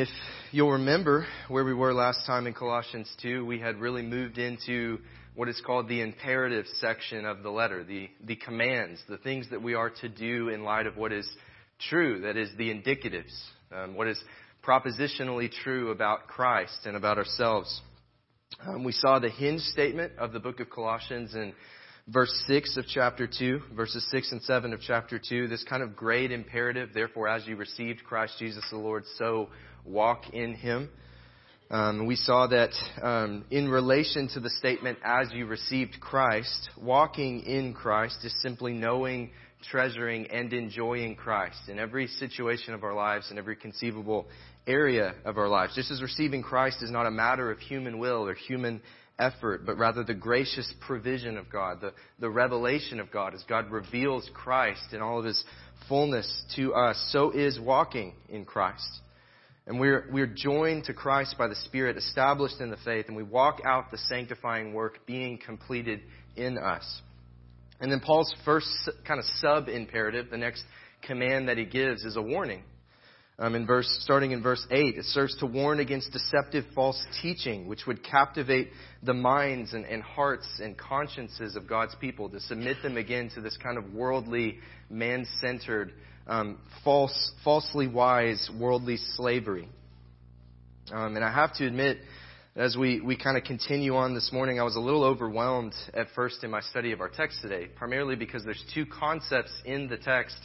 And if you'll remember where we were last time in Colossians 2, we had really moved into what is called the imperative section of the letter, the, the commands, the things that we are to do in light of what is true, that is the indicatives, um, what is propositionally true about Christ and about ourselves. Um, we saw the hinge statement of the book of Colossians in verse 6 of chapter 2, verses 6 and 7 of chapter 2, this kind of great imperative, therefore, as you received Christ Jesus the Lord, so walk in him. Um, we saw that um, in relation to the statement, as you received Christ, walking in Christ is simply knowing, treasuring, and enjoying Christ in every situation of our lives, in every conceivable area of our lives. Just as receiving Christ is not a matter of human will or human effort, but rather the gracious provision of God, the, the revelation of God as God reveals Christ in all of his fullness to us, so is walking in Christ. And we're, we're joined to Christ by the Spirit, established in the faith, and we walk out the sanctifying work being completed in us. And then Paul's first kind of sub imperative, the next command that he gives, is a warning um, in verse, starting in verse 8. It serves to warn against deceptive false teaching, which would captivate the minds and, and hearts and consciences of God's people, to submit them again to this kind of worldly, man centered, um, false, falsely wise, worldly slavery. Um, and I have to admit, as we, we kind of continue on this morning, I was a little overwhelmed at first in my study of our text today, primarily because there's two concepts in the text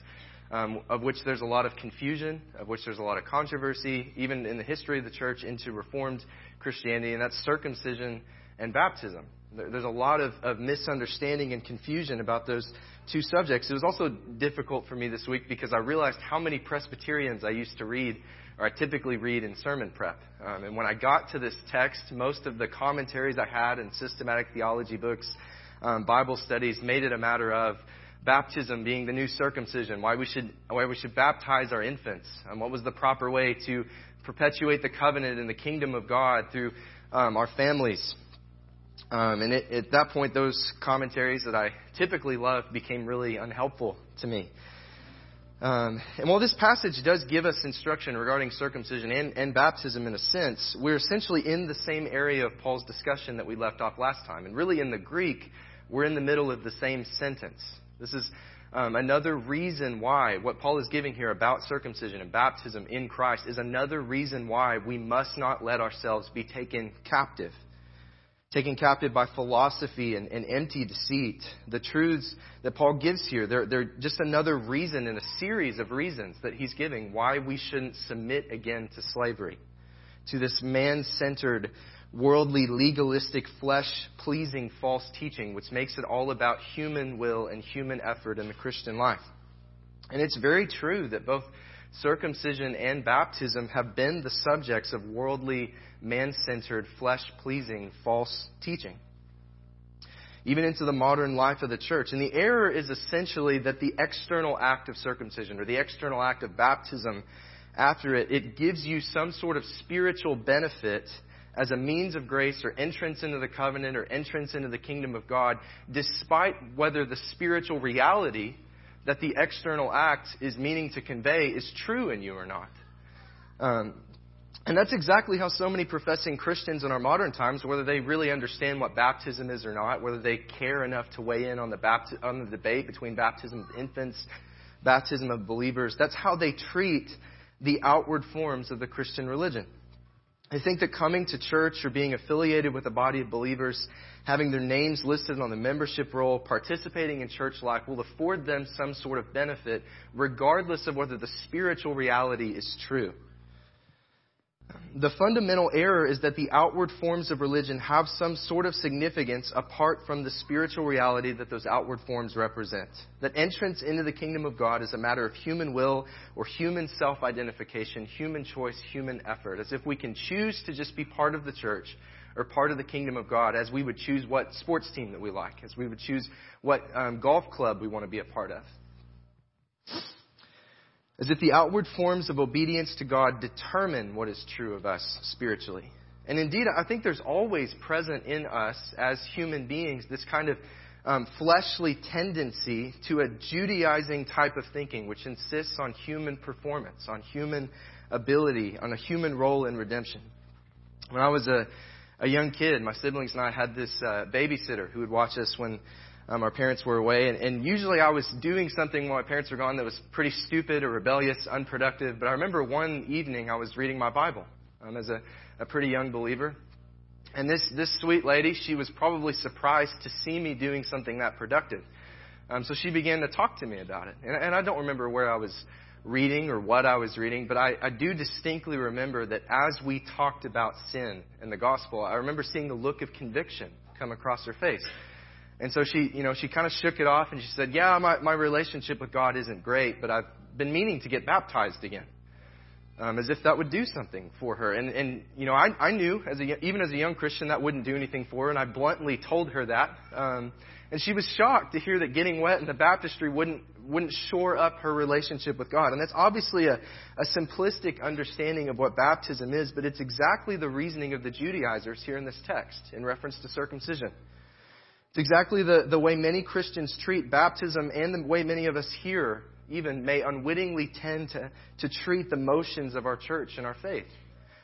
um, of which there's a lot of confusion, of which there's a lot of controversy, even in the history of the church into Reformed Christianity, and that's circumcision and baptism. There's a lot of, of misunderstanding and confusion about those two subjects. It was also difficult for me this week because I realized how many Presbyterians I used to read, or I typically read in sermon prep. Um, and when I got to this text, most of the commentaries I had in systematic theology books, um, Bible studies, made it a matter of baptism being the new circumcision, why we should, why we should baptize our infants, and what was the proper way to perpetuate the covenant in the kingdom of God through um, our families. Um, and it, at that point, those commentaries that I typically love became really unhelpful to me. Um, and while this passage does give us instruction regarding circumcision and, and, baptism in a sense, we're essentially in the same area of Paul's discussion that we left off last time. And really, in the Greek, we're in the middle of the same sentence. This is um, another reason why what Paul is giving here about circumcision and baptism in Christ is another reason why we must not let ourselves be taken captive. Taken captive by philosophy and, and empty deceit. The truths that Paul gives here, they're, they're just another reason in a series of reasons that he's giving why we shouldn't submit again to slavery, to this man centered worldly, legalistic, flesh pleasing false teaching, which makes it all about human will and human effort in the Christian life. And it's very true that both circumcision and baptism have been the subjects of worldly, man centered, flesh pleasing false teaching. Even into the modern life of the church. And the error is essentially that the external act of circumcision or the external act of baptism after it, it gives you some sort of spiritual benefit as a means of grace or entrance into the covenant or entrance into the kingdom of God, despite whether the spiritual reality that the external act is meaning to convey is true in you or not. Um, and that's exactly how so many professing Christians in our modern times, whether they really understand what baptism is or not, whether they care enough to weigh in on the, bapti- on the debate between baptism of infants, baptism of believers, that's how they treat the outward forms of the Christian religion. I think that coming to church or being affiliated with a body of believers, having their names listed on the membership roll, participating in church life will afford them some sort of benefit, regardless of whether the spiritual reality is true. The fundamental error is that the outward forms of religion have some sort of significance apart from the spiritual reality that those outward forms represent. That entrance into the kingdom of God is a matter of human will or human self identification, human choice, human effort. As if we can choose to just be part of the church or part of the kingdom of God, as we would choose what sports team that we like, as we would choose what um, golf club we want to be a part of as if the outward forms of obedience to God determine what is true of us spiritually. And indeed, I think there's always present in us as human beings this kind of um, fleshly tendency to a Judaizing type of thinking, which insists on human performance, on human ability, on a human role in redemption. When I was a, a young kid, my siblings and I had this uh, babysitter who would watch us when um, our parents were away. And, and usually I was doing something while my parents were gone that was pretty stupid or rebellious, unproductive. But I remember one evening I was reading my Bible um, as a, a pretty young believer. And this, this sweet lady, she was probably surprised to see me doing something that productive. Um, so she began to talk to me about it. And, and I don't remember where I was reading or what I was reading, but I, I do distinctly remember that as we talked about sin and the gospel, I remember seeing the look of conviction come across her face. And so she, you know, she kind of shook it off and she said, "Yeah, my my relationship with God isn't great, but I've been meaning to get baptized again." Um, as if that would do something for her. And, and you know, I, I knew, as a, even as a young Christian, that wouldn't do anything for her, and I bluntly told her that. Um, and she was shocked to hear that getting wet in the baptistry wouldn't, wouldn't shore up her relationship with God. And that's obviously a, a simplistic understanding of what baptism is, but it's exactly the reasoning of the Judaizers here in this text in reference to circumcision. It's exactly the, the way many Christians treat baptism and the way many of us here even may unwittingly tend to, to treat the motions of our church and our faith.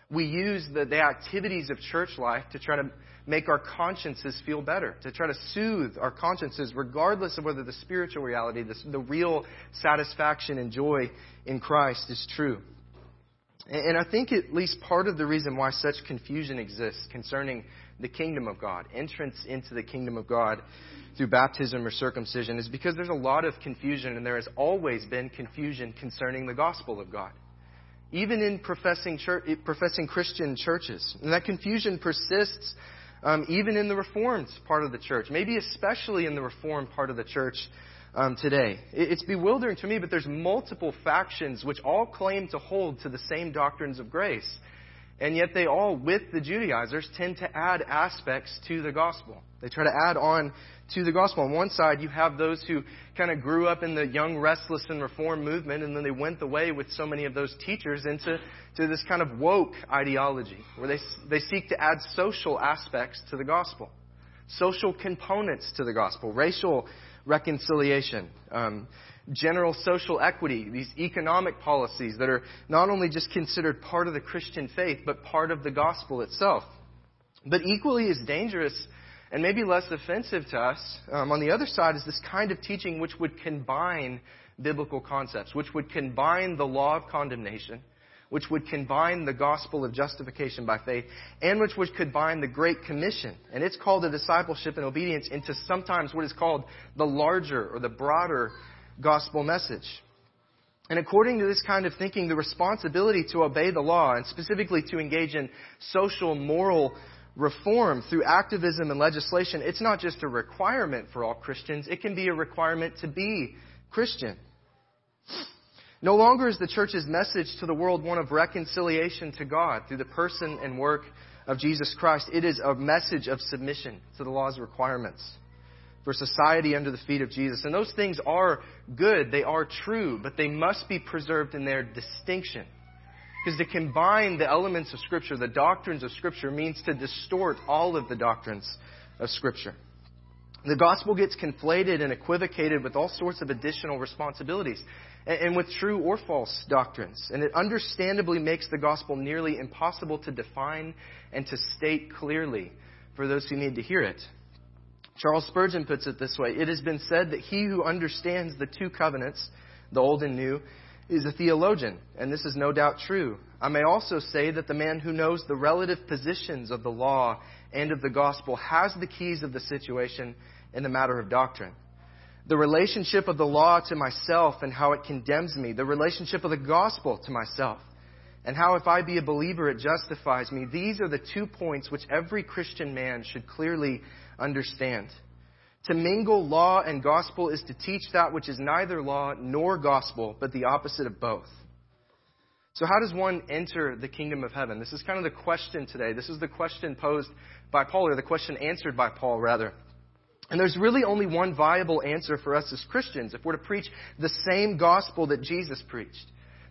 We use the, the activities of church life to try to make our consciences feel better, to try to soothe our consciences, regardless of whether the spiritual reality, the, the real satisfaction and joy in Christ is true. And, and I think at least part of the reason why such confusion exists concerning the kingdom of God, entrance into the kingdom of God through baptism or circumcision, is because there's a lot of confusion, and there has always been confusion concerning the gospel of God. Even in professing, church, professing Christian churches. And that confusion persists um, even in the Reformed part of the church, maybe especially in the Reformed part of the church um, today. It's bewildering to me, but there's multiple factions which all claim to hold to the same doctrines of grace. And yet they all, with the Judaizers, tend to add aspects to the gospel. They try to add on to the gospel. On one side, you have those who kind of grew up in the young, restless, and reform movement, and then they went the way with so many of those teachers into to this kind of woke ideology, where they, they seek to add social aspects to the gospel, social components to the gospel, racial reconciliation, um, general social equity, these economic policies that are not only just considered part of the Christian faith, but part of the gospel itself. But equally as dangerous and maybe less offensive to us, um, on the other side, is this kind of teaching which would combine biblical concepts, which would combine the law of condemnation, which would combine the gospel of justification by faith, and which would combine the Great Commission and its call to discipleship and obedience into sometimes what is called the larger or the broader gospel message. And according to this kind of thinking, the responsibility to obey the law and specifically to engage in social, moral reform through activism and legislation, it's not just a requirement for all Christians, it can be a requirement to be Christian. No longer is the church's message to the world one of reconciliation to God through the person and work of Jesus Christ. It is a message of submission to the law's requirements for society under the feet of Jesus. And those things are good, they are true, but they must be preserved in their distinction. Because to combine the elements of Scripture, the doctrines of Scripture, means to distort all of the doctrines of Scripture. The gospel gets conflated and equivocated with all sorts of additional responsibilities and with true or false doctrines. And it understandably makes the gospel nearly impossible to define and to state clearly for those who need to hear it. Charles Spurgeon puts it this way It has been said that he who understands the two covenants, the old and new, is a theologian, and this is no doubt true. I may also say that the man who knows the relative positions of the law and of the gospel has the keys of the situation in the matter of doctrine. The relationship of the law to myself and how it condemns me, the relationship of the gospel to myself, and how if I be a believer it justifies me. These are the two points which every Christian man should clearly understand. To mingle law and gospel is to teach that which is neither law nor gospel, but the opposite of both. So, how does one enter the kingdom of heaven? This is kind of the question today. This is the question posed by Paul, or the question answered by Paul, rather. And there's really only one viable answer for us as Christians if we're to preach the same gospel that Jesus preached,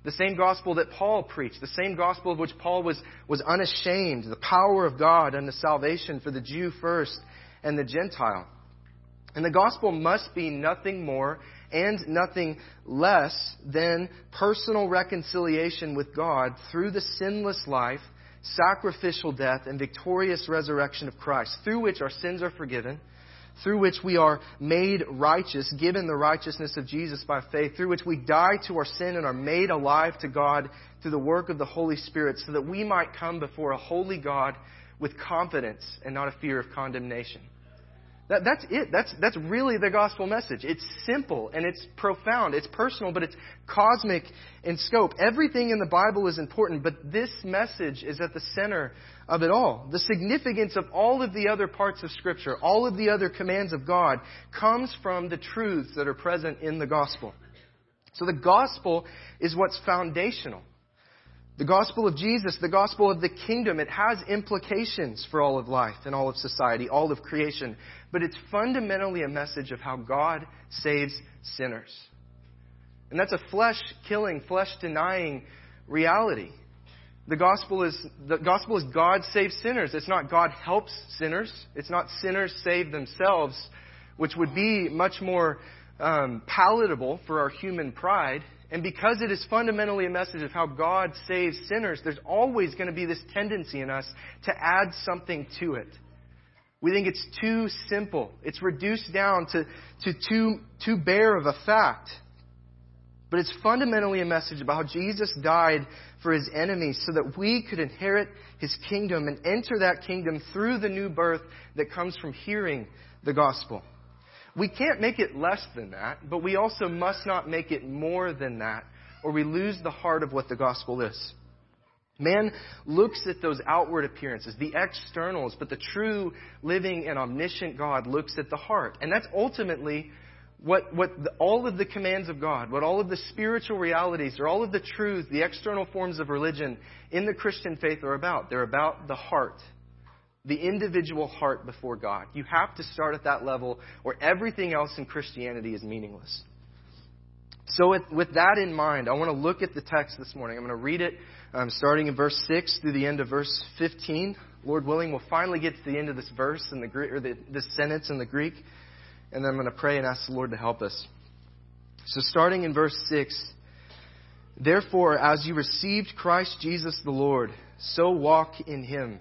the same gospel that Paul preached, the same gospel of which Paul was, was unashamed, the power of God unto salvation for the Jew first and the Gentile. And the gospel must be nothing more and nothing less than personal reconciliation with God through the sinless life, sacrificial death, and victorious resurrection of Christ, through which our sins are forgiven, through which we are made righteous, given the righteousness of Jesus by faith, through which we die to our sin and are made alive to God through the work of the Holy Spirit, so that we might come before a holy God with confidence and not a fear of condemnation. That, that's it. That's, that's really the gospel message. It's simple and it's profound. It's personal, but it's cosmic in scope. Everything in the Bible is important, but this message is at the center of it all. The significance of all of the other parts of Scripture, all of the other commands of God, comes from the truths that are present in the gospel. So the gospel is what's foundational. The gospel of Jesus, the gospel of the kingdom, it has implications for all of life and all of society, all of creation. But it's fundamentally a message of how God saves sinners. And that's a flesh killing, flesh denying reality. The gospel is the gospel is God saves sinners. It's not God helps sinners. It's not sinners save themselves, which would be much more um, palatable for our human pride. And because it is fundamentally a message of how God saves sinners, there's always going to be this tendency in us to add something to it. We think it's too simple. It's reduced down to, to too, too bare of a fact. But it's fundamentally a message about how Jesus died for his enemies so that we could inherit his kingdom and enter that kingdom through the new birth that comes from hearing the gospel. We can't make it less than that, but we also must not make it more than that, or we lose the heart of what the gospel is. Man looks at those outward appearances, the externals, but the true living and omniscient God looks at the heart. And that's ultimately what, what the, all of the commands of God, what all of the spiritual realities, or all of the truths, the external forms of religion in the Christian faith are about. They're about the heart the individual heart before God. You have to start at that level, or everything else in Christianity is meaningless. So, with, with that in mind, I want to look at the text this morning. I'm going to read it um, starting in verse 6 through the end of verse 15. Lord willing, we'll finally get to the end of this verse in the Greek, or the, this sentence in the Greek, and then I'm going to pray and ask the Lord to help us. So, starting in verse 6, Therefore, as you received Christ Jesus the Lord, so walk in him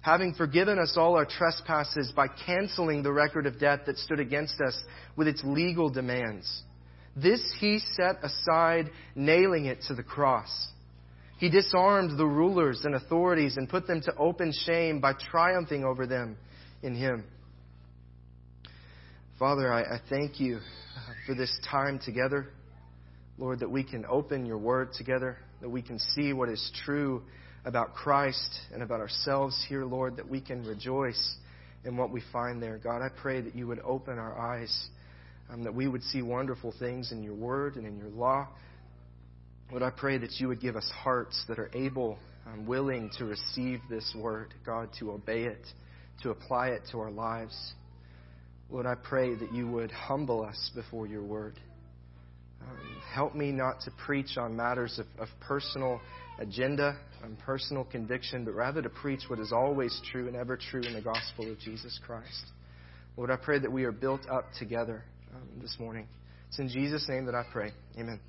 having forgiven us all our trespasses by canceling the record of debt that stood against us with its legal demands. This he set aside, nailing it to the cross. He disarmed the rulers and authorities and put them to open shame by triumphing over them in him. Father, I, I thank you for this time together. Lord, that we can open your word together, that we can see what is true about Christ and about ourselves here, Lord, that we can rejoice in what we find there. God, I pray that you would open our eyes, um, that we would see wonderful things in your word and in your law. Lord, I pray that you would give us hearts that are able, and willing to receive this word, God, to obey it, to apply it to our lives. Lord, I pray that you would humble us before your word. Um, help me not to preach on matters of, of personal agenda and personal conviction, but rather to preach what is always true and ever true in the gospel of Jesus Christ. Lord, I pray that we are built up together um, this morning. It's in Jesus' name that I pray. Amen.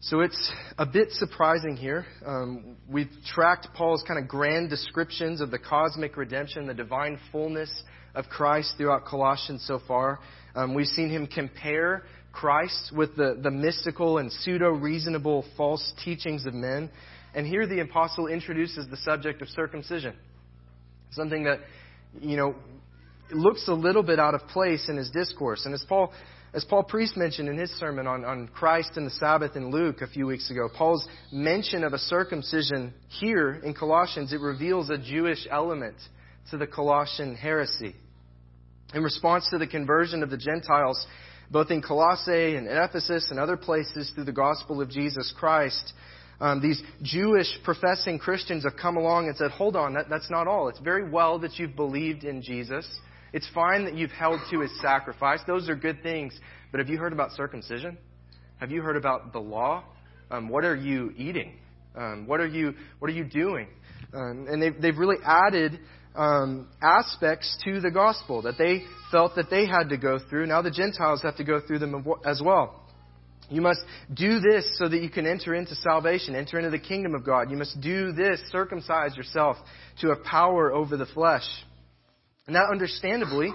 So it's a bit surprising here. Um, we've tracked Paul's kind of grand descriptions of the cosmic redemption, the divine fullness of Christ throughout Colossians so far. Um, we've seen him compare Christ with the, the mystical and pseudo reasonable false teachings of men. And here the apostle introduces the subject of circumcision. Something that, you know, looks a little bit out of place in his discourse. And as Paul, as Paul Priest mentioned in his sermon on, on Christ and the Sabbath in Luke a few weeks ago, Paul's mention of a circumcision here in Colossians, it reveals a Jewish element to the Colossian heresy. In response to the conversion of the Gentiles, both in Colossae and Ephesus and other places through the gospel of Jesus Christ, um, these Jewish professing Christians have come along and said, hold on, that, that's not all. It's very well that you've believed in Jesus. It's fine that you've held to his sacrifice. Those are good things. But have you heard about circumcision? Have you heard about the law? Um, what are you eating? Um, what are you What are you doing? Um, and they've they've really added um, aspects to the gospel that they felt that they had to go through. Now the Gentiles have to go through them as well. You must do this so that you can enter into salvation, enter into the kingdom of God. You must do this, circumcise yourself to have power over the flesh. And that understandably,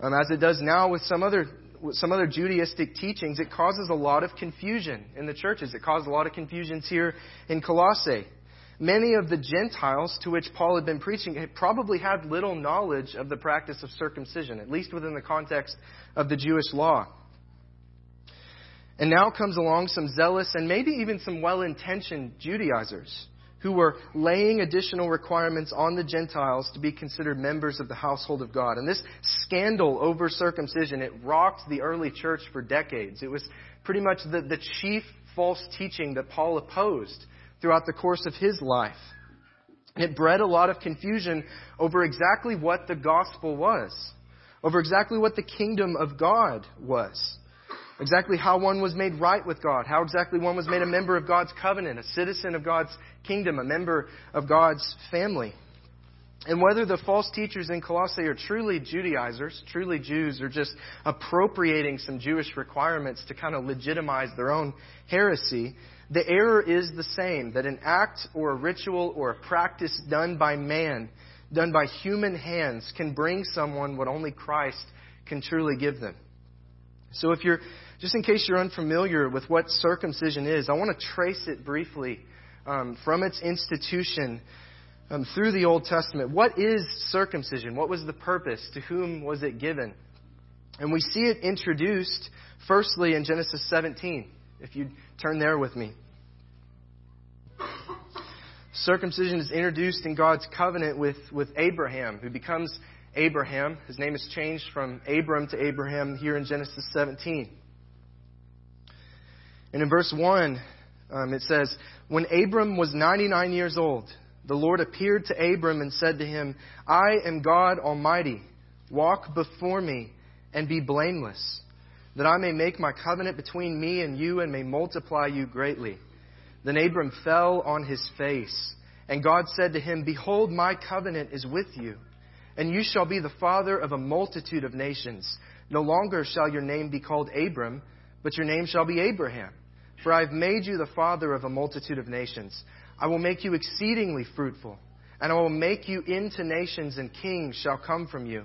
um, as it does now with some other with some other Judaistic teachings, it causes a lot of confusion in the churches. It caused a lot of confusions here in Colossae. Many of the Gentiles to which Paul had been preaching probably had little knowledge of the practice of circumcision, at least within the context of the Jewish law. And now comes along some zealous and maybe even some well intentioned Judaizers who were laying additional requirements on the Gentiles to be considered members of the household of God. And this scandal over circumcision, it rocked the early church for decades. It was pretty much the, the chief false teaching that Paul opposed throughout the course of his life. It bred a lot of confusion over exactly what the gospel was, over exactly what the kingdom of God was exactly how one was made right with God, how exactly one was made a member of God's covenant, a citizen of God's kingdom, a member of God's family. And whether the false teachers in Colossae are truly Judaizers, truly Jews, or just appropriating some Jewish requirements to kind of legitimize their own heresy, the error is the same that an act or a ritual or a practice done by man, done by human hands, can bring someone what only Christ can truly give them. So if you're just in case you're unfamiliar with what circumcision is, I want to trace it briefly um, from its institution um, through the Old Testament. What is circumcision? What was the purpose? To whom was it given? And we see it introduced firstly in Genesis 17. If you turn there with me. Circumcision is introduced in God's covenant with, with Abraham, who becomes Abraham. His name is changed from Abram to Abraham here in Genesis 17. And in verse 1, um, it says, When Abram was 99 years old, the Lord appeared to Abram and said to him, I am God Almighty. Walk before me and be blameless, that I may make my covenant between me and you and may multiply you greatly. Then Abram fell on his face, and God said to him, Behold, my covenant is with you, and you shall be the father of a multitude of nations. No longer shall your name be called Abram, but your name shall be Abraham for I have made you the father of a multitude of nations. I will make you exceedingly fruitful, and I will make you into nations, and kings shall come from you.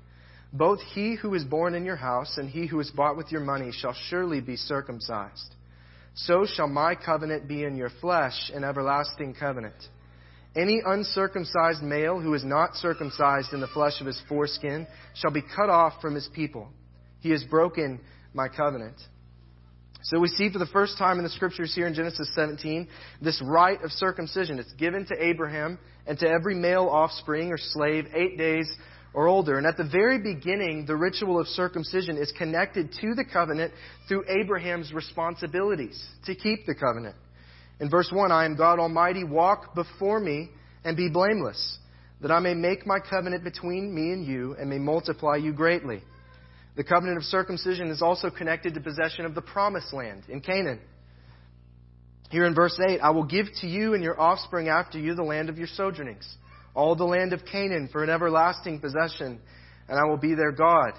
both he who is born in your house and he who is bought with your money shall surely be circumcised. So shall my covenant be in your flesh, an everlasting covenant. Any uncircumcised male who is not circumcised in the flesh of his foreskin shall be cut off from his people. He has broken my covenant. So we see for the first time in the scriptures here in Genesis 17 this rite of circumcision. It's given to Abraham and to every male offspring or slave eight days or older. And at the very beginning, the ritual of circumcision is connected to the covenant through Abraham's responsibilities to keep the covenant. In verse 1, I am God Almighty, walk before me and be blameless, that I may make my covenant between me and you and may multiply you greatly. The covenant of circumcision is also connected to possession of the promised land in Canaan. Here in verse 8, I will give to you and your offspring after you the land of your sojournings, all the land of Canaan for an everlasting possession, and I will be their God.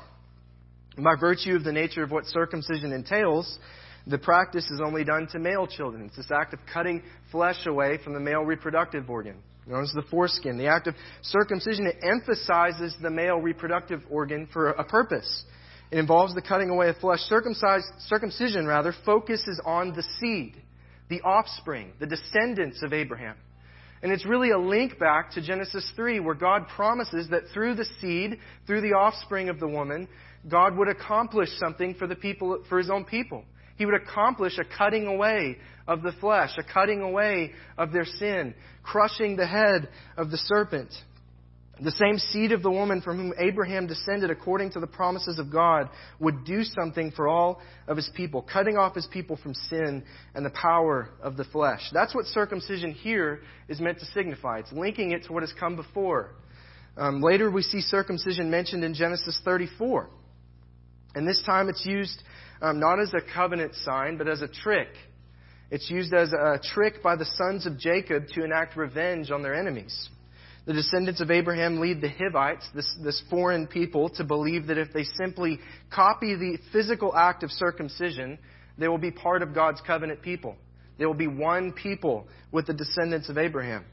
By virtue of the nature of what circumcision entails, the practice is only done to male children. It's this act of cutting flesh away from the male reproductive organ, known as the foreskin. The act of circumcision it emphasizes the male reproductive organ for a purpose. It involves the cutting away of flesh. circumcision, rather, focuses on the seed, the offspring, the descendants of Abraham. And it's really a link back to Genesis 3, where God promises that through the seed, through the offspring of the woman, God would accomplish something for the people, for his own people. He would accomplish a cutting away of the flesh, a cutting away of their sin, crushing the head of the serpent. The same seed of the woman from whom Abraham descended according to the promises of God would do something for all of his people, cutting off his people from sin and the power of the flesh. That's what circumcision here is meant to signify. It's linking it to what has come before. Um, later, we see circumcision mentioned in Genesis 34. And this time it's used um, not as a covenant sign, but as a trick. It's used as a trick by the sons of Jacob to enact revenge on their enemies. The descendants of Abraham lead the Hivites, this, this foreign people, to believe that if they simply copy the physical act of circumcision, they will be part of God's covenant people. They will be one people with the descendants of Abraham.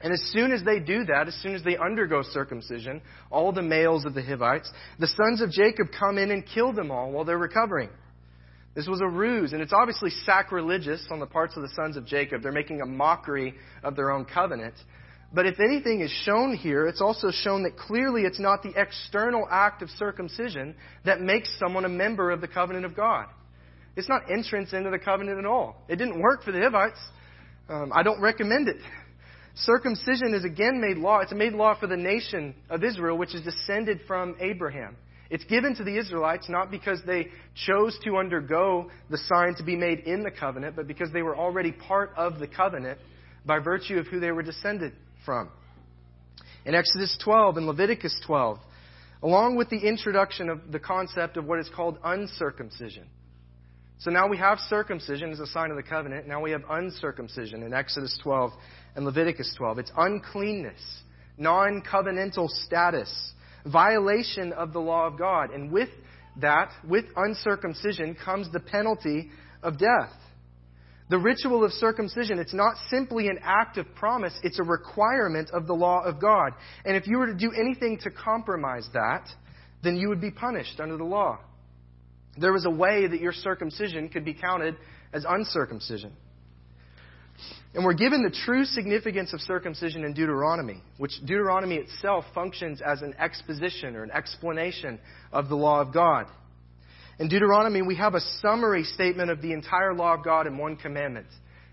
And as soon as they do that, as soon as they undergo circumcision, all the males of the Hivites, the sons of Jacob come in and kill them all while they're recovering. This was a ruse, and it's obviously sacrilegious on the parts of the sons of Jacob. They're making a mockery of their own covenant. But if anything is shown here, it's also shown that clearly it's not the external act of circumcision that makes someone a member of the covenant of God. It's not entrance into the covenant at all. It didn't work for the Hivites. Um, I don't recommend it. Circumcision is again made law. It's made law for the nation of Israel, which is descended from Abraham. It's given to the Israelites not because they chose to undergo the sign to be made in the covenant, but because they were already part of the covenant by virtue of who they were descended from. In Exodus 12 and Leviticus 12, along with the introduction of the concept of what is called uncircumcision. So now we have circumcision as a sign of the covenant. Now we have uncircumcision in Exodus 12 and Leviticus 12. It's uncleanness, non covenantal status, violation of the law of God. And with that, with uncircumcision, comes the penalty of death. The ritual of circumcision, it's not simply an act of promise, it's a requirement of the law of God. And if you were to do anything to compromise that, then you would be punished under the law. There was a way that your circumcision could be counted as uncircumcision. And we're given the true significance of circumcision in Deuteronomy, which Deuteronomy itself functions as an exposition or an explanation of the law of God. In Deuteronomy, we have a summary statement of the entire law of God in one commandment.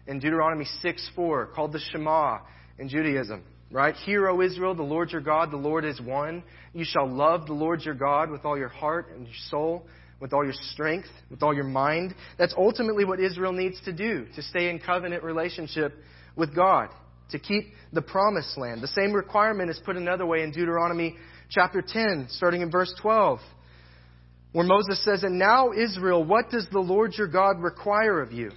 In Deuteronomy 6 4, called the Shema in Judaism. Right? Hear, O Israel, the Lord your God, the Lord is one. You shall love the Lord your God with all your heart and your soul, with all your strength, with all your mind. That's ultimately what Israel needs to do to stay in covenant relationship with God, to keep the promised land. The same requirement is put another way in Deuteronomy chapter 10, starting in verse 12 where Moses says, And now, Israel, what does the Lord your God require of you?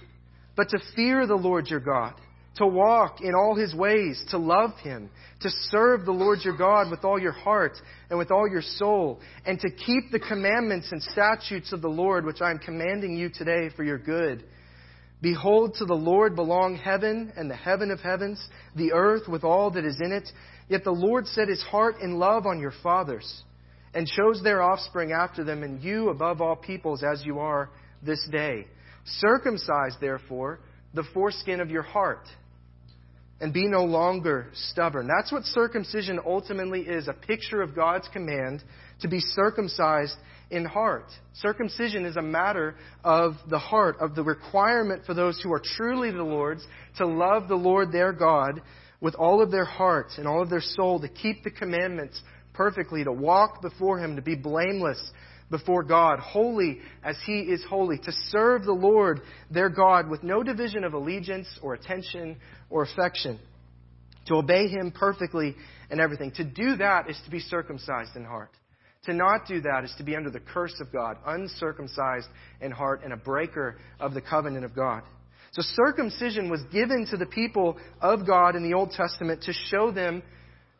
But to fear the Lord your God, to walk in all his ways, to love him, to serve the Lord your God with all your heart and with all your soul, and to keep the commandments and statutes of the Lord, which I am commanding you today for your good. Behold, to the Lord belong heaven and the heaven of heavens, the earth with all that is in it. Yet the Lord set his heart in love on your fathers and chose their offspring after them, and you above all peoples as you are this day. Circumcise, therefore, the foreskin of your heart, and be no longer stubborn. That's what circumcision ultimately is a picture of God's command to be circumcised in heart. Circumcision is a matter of the heart, of the requirement for those who are truly the Lord's to love the Lord their God with all of their heart and all of their soul, to keep the commandments perfectly, to walk before Him, to be blameless before God, holy as He is holy, to serve the Lord their God with no division of allegiance or attention or affection, to obey Him perfectly in everything. To do that is to be circumcised in heart. To not do that is to be under the curse of God, uncircumcised in heart and a breaker of the covenant of God. So circumcision was given to the people of God in the Old Testament to show them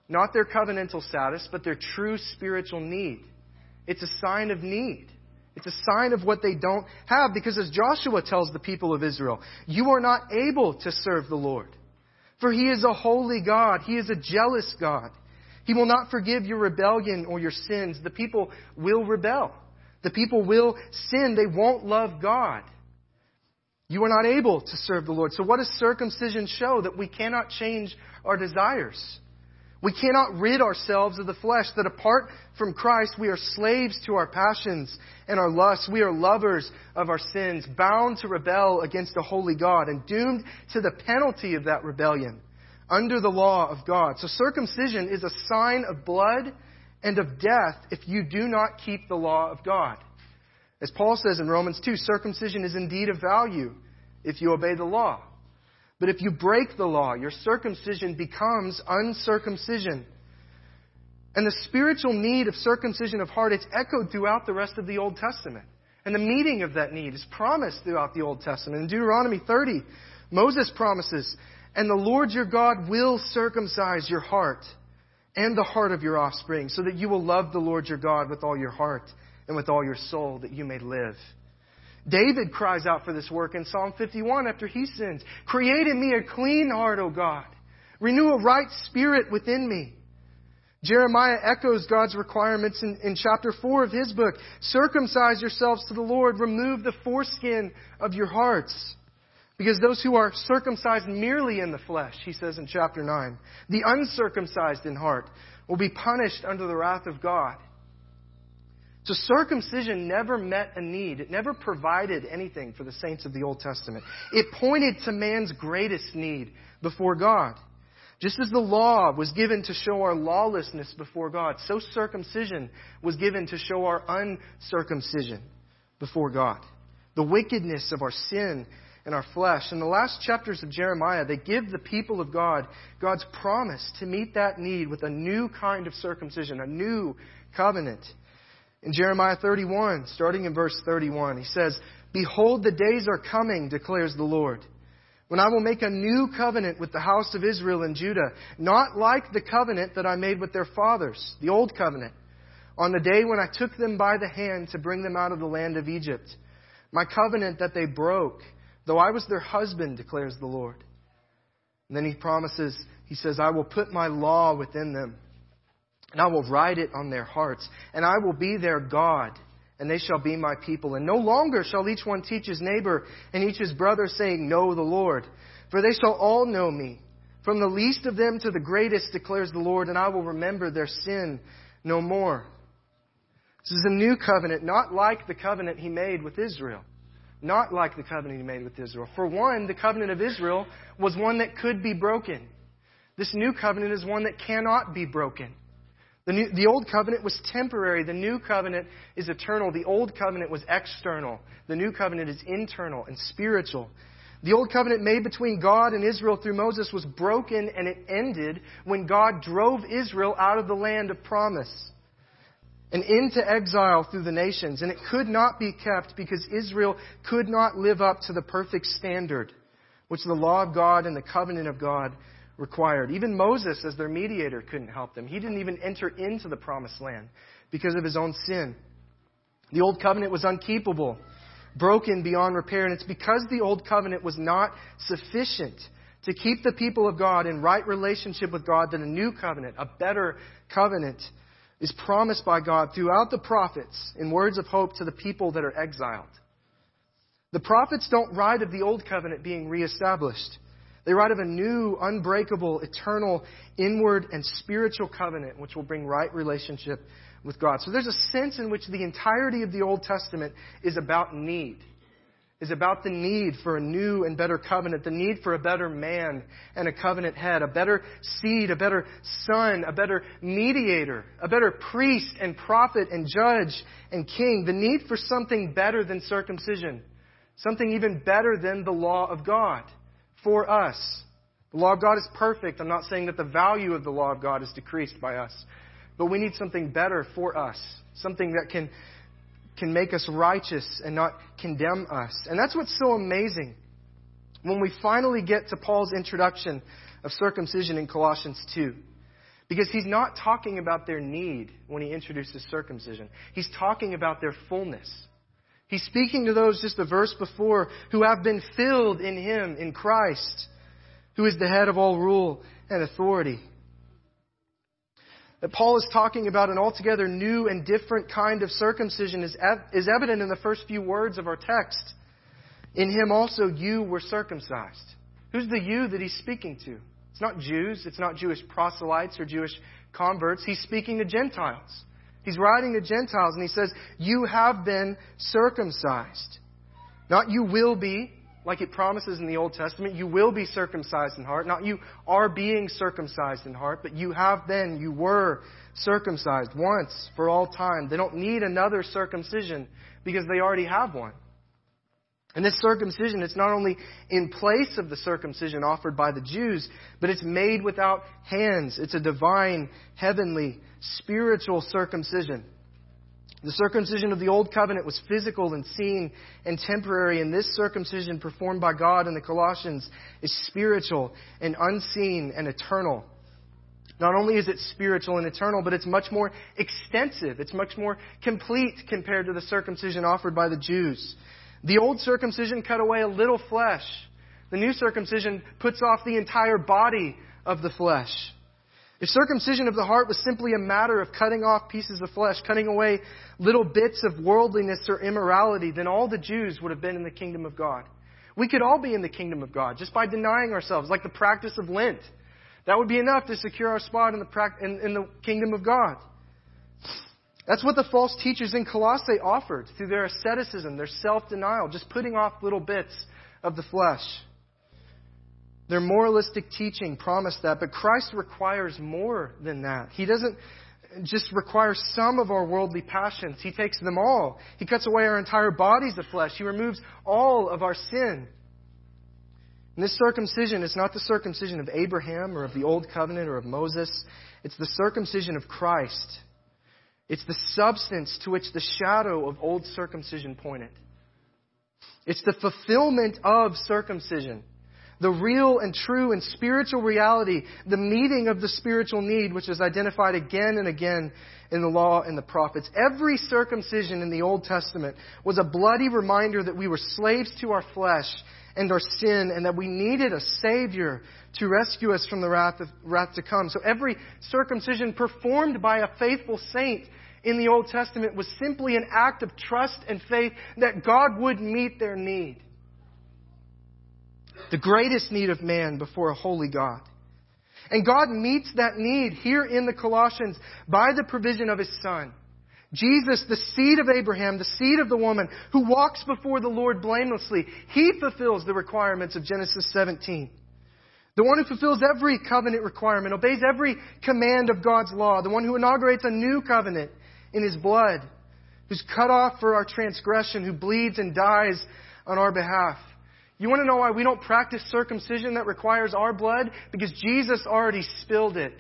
not their covenantal status, but their true spiritual need. It's a sign of need. It's a sign of what they don't have because as Joshua tells the people of Israel, you are not able to serve the Lord. For he is a holy God. He is a jealous God. He will not forgive your rebellion or your sins. The people will rebel. The people will sin. They won't love God. You are not able to serve the Lord. So what does circumcision show? That we cannot change our desires. We cannot rid ourselves of the flesh, that apart from Christ, we are slaves to our passions and our lusts. We are lovers of our sins, bound to rebel against a holy God, and doomed to the penalty of that rebellion under the law of God. So circumcision is a sign of blood and of death if you do not keep the law of God. As Paul says in Romans 2, circumcision is indeed of value if you obey the law. But if you break the law, your circumcision becomes uncircumcision. And the spiritual need of circumcision of heart, it's echoed throughout the rest of the Old Testament. And the meeting of that need is promised throughout the Old Testament. In Deuteronomy 30, Moses promises, And the Lord your God will circumcise your heart and the heart of your offspring, so that you will love the Lord your God with all your heart and with all your soul, that you may live. David cries out for this work in Psalm 51 after he sins. Create in me a clean heart, O God. Renew a right spirit within me. Jeremiah echoes God's requirements in, in chapter 4 of his book. Circumcise yourselves to the Lord. Remove the foreskin of your hearts. Because those who are circumcised merely in the flesh, he says in chapter 9, the uncircumcised in heart will be punished under the wrath of God. So circumcision never met a need. It never provided anything for the saints of the Old Testament. It pointed to man's greatest need before God. Just as the law was given to show our lawlessness before God, so circumcision was given to show our uncircumcision before God. The wickedness of our sin and our flesh. In the last chapters of Jeremiah, they give the people of God God's promise to meet that need with a new kind of circumcision, a new covenant. In Jeremiah 31, starting in verse 31, he says, Behold, the days are coming, declares the Lord, when I will make a new covenant with the house of Israel and Judah, not like the covenant that I made with their fathers, the old covenant, on the day when I took them by the hand to bring them out of the land of Egypt. My covenant that they broke, though I was their husband, declares the Lord. And then he promises, he says, I will put my law within them and I will write it on their hearts, and I will be their God, and they shall be my people. And no longer shall each one teach his neighbor and each his brother, saying, Know the Lord. For they shall all know me, from the least of them to the greatest, declares the Lord, and I will remember their sin no more. This is a new covenant, not like the covenant he made with Israel. Not like the covenant he made with Israel. For one, the covenant of Israel was one that could be broken. This new covenant is one that cannot be broken. The, new, the old covenant was temporary. The new covenant is eternal. The old covenant was external. The new covenant is internal and spiritual. The old covenant made between God and Israel through Moses was broken and it ended when God drove Israel out of the land of promise and into exile through the nations. And it could not be kept because Israel could not live up to the perfect standard which the law of God and the covenant of God required. Even Moses, as their mediator, couldn't help them. He didn't even enter into the promised land because of his own sin. The old covenant was unkeepable, broken beyond repair, and it's because the old covenant was not sufficient to keep the people of God in right relationship with God that a new covenant, a better covenant, is promised by God throughout the prophets in words of hope to the people that are exiled. The prophets don't write of the old covenant being reestablished. They write of a new, unbreakable, eternal, inward, and spiritual covenant which will bring right relationship with God. So there's a sense in which the entirety of the Old Testament is about need is about the need for a new and better covenant, the need for a better man and a covenant head, a better seed, a better son, a better mediator, a better priest and prophet and judge and king, the need for something better than circumcision, something even better than the law of God for us. The law of God is perfect. I'm not saying that the value of the law of God is decreased by us, but we need something better for us, something that can can make us righteous and not condemn us. And that's what's so amazing. When we finally get to Paul's introduction of circumcision in Colossians 2, because he's not talking about their need when he introduces circumcision. He's talking about their fullness. He's speaking to those just the verse before who have been filled in him, in Christ, who is the head of all rule and authority that Paul is talking about an altogether new and different kind of circumcision is, is evident in the first few words of our text. In him also you were circumcised. Who's the you that he's speaking to? It's not Jews, it's not Jewish proselytes or Jewish converts. He's speaking to Gentiles. He's writing to Gentiles and he says, You have been circumcised. Not you will be, like it promises in the Old Testament, you will be circumcised in heart. Not you are being circumcised in heart, but you have been, you were circumcised once for all time. They don't need another circumcision because they already have one. And this circumcision, it's not only in place of the circumcision offered by the Jews, but it's made without hands. It's a divine, heavenly, spiritual circumcision. The circumcision of the Old Covenant was physical and seen and temporary, and this circumcision performed by God in the Colossians is spiritual and unseen and eternal. Not only is it spiritual and eternal, but it's much more extensive. It's much more complete compared to the circumcision offered by the Jews. The old circumcision cut away a little flesh. The new circumcision puts off the entire body of the flesh. If circumcision of the heart was simply a matter of cutting off pieces of flesh, cutting away little bits of worldliness or immorality, then all the Jews would have been in the kingdom of God. We could all be in the kingdom of God just by denying ourselves, like the practice of Lent. That would be enough to secure our spot in the, in, in the kingdom of God. That's what the false teachers in Colossae offered through their asceticism, their self denial, just putting off little bits of the flesh. Their moralistic teaching promised that, but Christ requires more than that. He doesn't just require some of our worldly passions. He takes them all. He cuts away our entire bodies of flesh. He removes all of our sin. And this circumcision is not the circumcision of Abraham or of the Old Covenant or of Moses. It's the circumcision of Christ. It's the substance to which the shadow of old circumcision pointed. It's the fulfillment of circumcision the real and true and spiritual reality, the meeting of the spiritual need, which is identified again and again in the law and the prophets. Every circumcision in the Old Testament was a bloody reminder that we were slaves to our flesh and our sin and that we needed a Savior to rescue us from the wrath, of, wrath to come. So every circumcision performed by a faithful saint in the Old Testament was simply an act of trust and faith that God would meet their need the greatest need of man before a holy God. And God meets that need here in the Colossians by the provision of His Son. Jesus, the seed of Abraham, the seed of the woman who walks before the Lord blamelessly, He fulfills the requirements of Genesis 17. The one who fulfills every covenant requirement, obeys every command of God's law, the one who inaugurates a new covenant in His blood, who's cut off for our transgression, who bleeds and dies on our behalf. You want to know why we don't practice circumcision that requires our blood? Because Jesus already spilled it.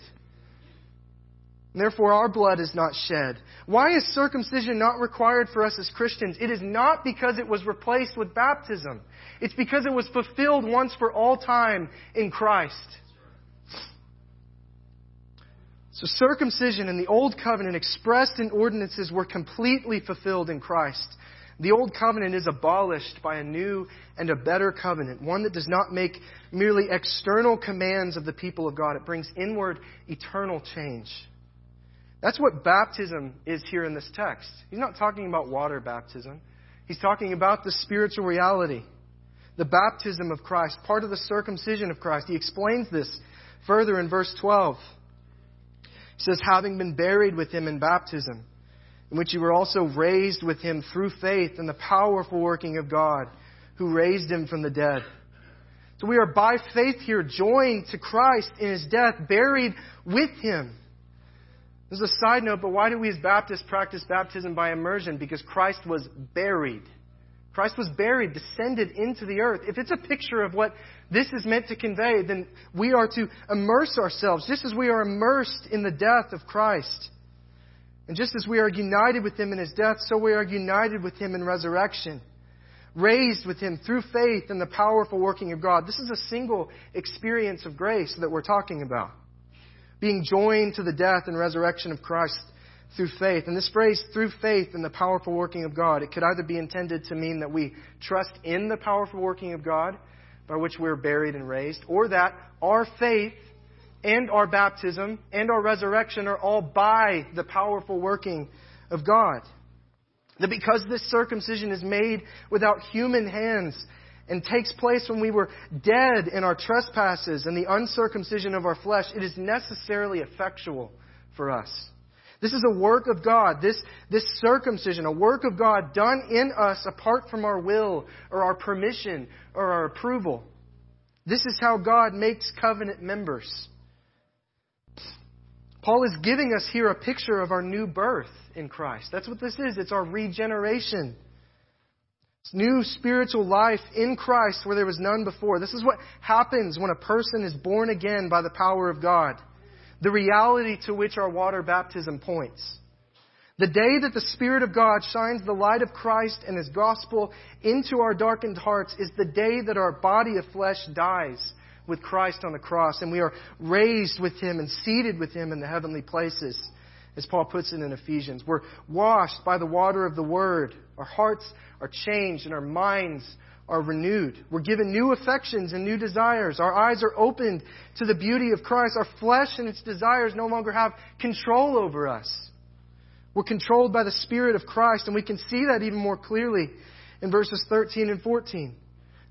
Therefore, our blood is not shed. Why is circumcision not required for us as Christians? It is not because it was replaced with baptism. It's because it was fulfilled once for all time in Christ. So circumcision in the Old Covenant expressed in ordinances were completely fulfilled in Christ. The old covenant is abolished by a new and a better covenant, one that does not make merely external commands of the people of God. It brings inward eternal change. That's what baptism is here in this text. He's not talking about water baptism. He's talking about the spiritual reality. the baptism of Christ, part of the circumcision of Christ. He explains this further in verse 12. He says, having been buried with him in baptism, in which you were also raised with him through faith in the powerful working of God, who raised him from the dead. So we are by faith here joined to Christ in his death, buried with him. This is a side note, but why do we as Baptists practice baptism by immersion? Because Christ was buried. Christ was buried, descended into the earth. If it's a picture of what this is meant to convey, then we are to immerse ourselves, just as we are immersed in the death of Christ. And just as we are united with Him in His death, so we are united with Him in resurrection. Raised with Him through faith in the powerful working of God. This is a single experience of grace that we're talking about. Being joined to the death and resurrection of Christ through faith. And this phrase, through faith in the powerful working of God, it could either be intended to mean that we trust in the powerful working of God, by which we're buried and raised, or that our faith and our baptism and our resurrection are all by the powerful working of God. That because this circumcision is made without human hands and takes place when we were dead in our trespasses and the uncircumcision of our flesh, it is necessarily effectual for us. This is a work of God. This, this circumcision, a work of God done in us apart from our will or our permission or our approval. This is how God makes covenant members. Paul is giving us here a picture of our new birth in Christ. That's what this is. It's our regeneration. It's new spiritual life in Christ where there was none before. This is what happens when a person is born again by the power of God the reality to which our water baptism points. The day that the Spirit of God shines the light of Christ and His gospel into our darkened hearts is the day that our body of flesh dies with Christ on the cross and we are raised with Him and seated with Him in the heavenly places, as Paul puts it in Ephesians. We're washed by the water of the Word. Our hearts are changed and our minds are renewed. We're given new affections and new desires. Our eyes are opened to the beauty of Christ. Our flesh and its desires no longer have control over us. We're controlled by the Spirit of Christ, and we can see that even more clearly in verses 13 and 14.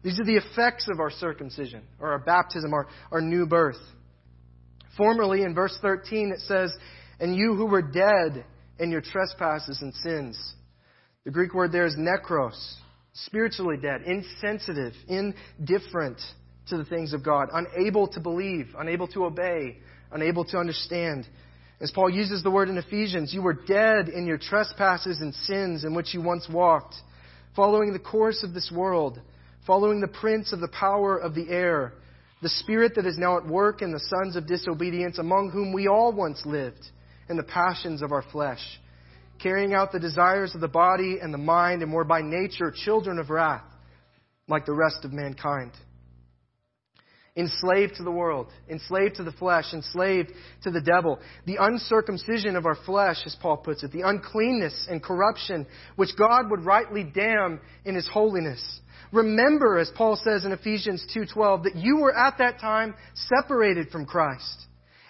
These are the effects of our circumcision, or our baptism, our, our new birth. Formerly, in verse 13, it says, And you who were dead in your trespasses and sins. The Greek word there is nekros spiritually dead, insensitive, indifferent to the things of God, unable to believe, unable to obey, unable to understand. As Paul uses the word in Ephesians, you were dead in your trespasses and sins in which you once walked, following the course of this world, following the prince of the power of the air, the spirit that is now at work in the sons of disobedience, among whom we all once lived in the passions of our flesh carrying out the desires of the body and the mind, and were by nature children of wrath, like the rest of mankind. Enslaved to the world, enslaved to the flesh, enslaved to the devil. The uncircumcision of our flesh, as Paul puts it, the uncleanness and corruption which God would rightly damn in His holiness. Remember, as Paul says in Ephesians 2.12, that you were at that time separated from Christ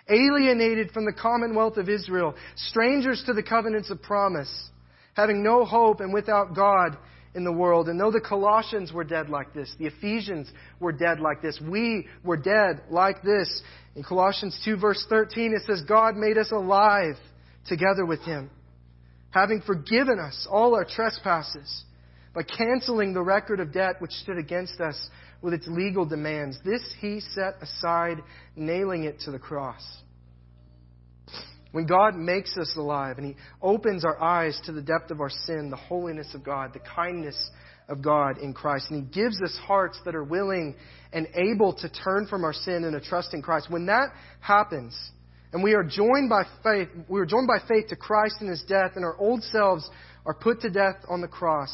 alienated from the commonwealth of Israel, strangers to the covenants of promise, having no hope and without God in the world. And though the Colossians were dead like this, the Ephesians were dead like this, we were dead like this. In Colossians 2 verse 13 it says, God made us alive together with Him, having forgiven us all our trespasses by canceling the record of debt which stood against us with its legal demands. This he set aside, nailing it to the cross. When God makes us alive and He opens our eyes to the depth of our sin, the holiness of God, the kindness of God in Christ, and He gives us hearts that are willing and able to turn from our sin and to trust in Christ, when that happens, and we are joined by faith, we are joined by faith to Christ in His death, and our old selves are put to death on the cross,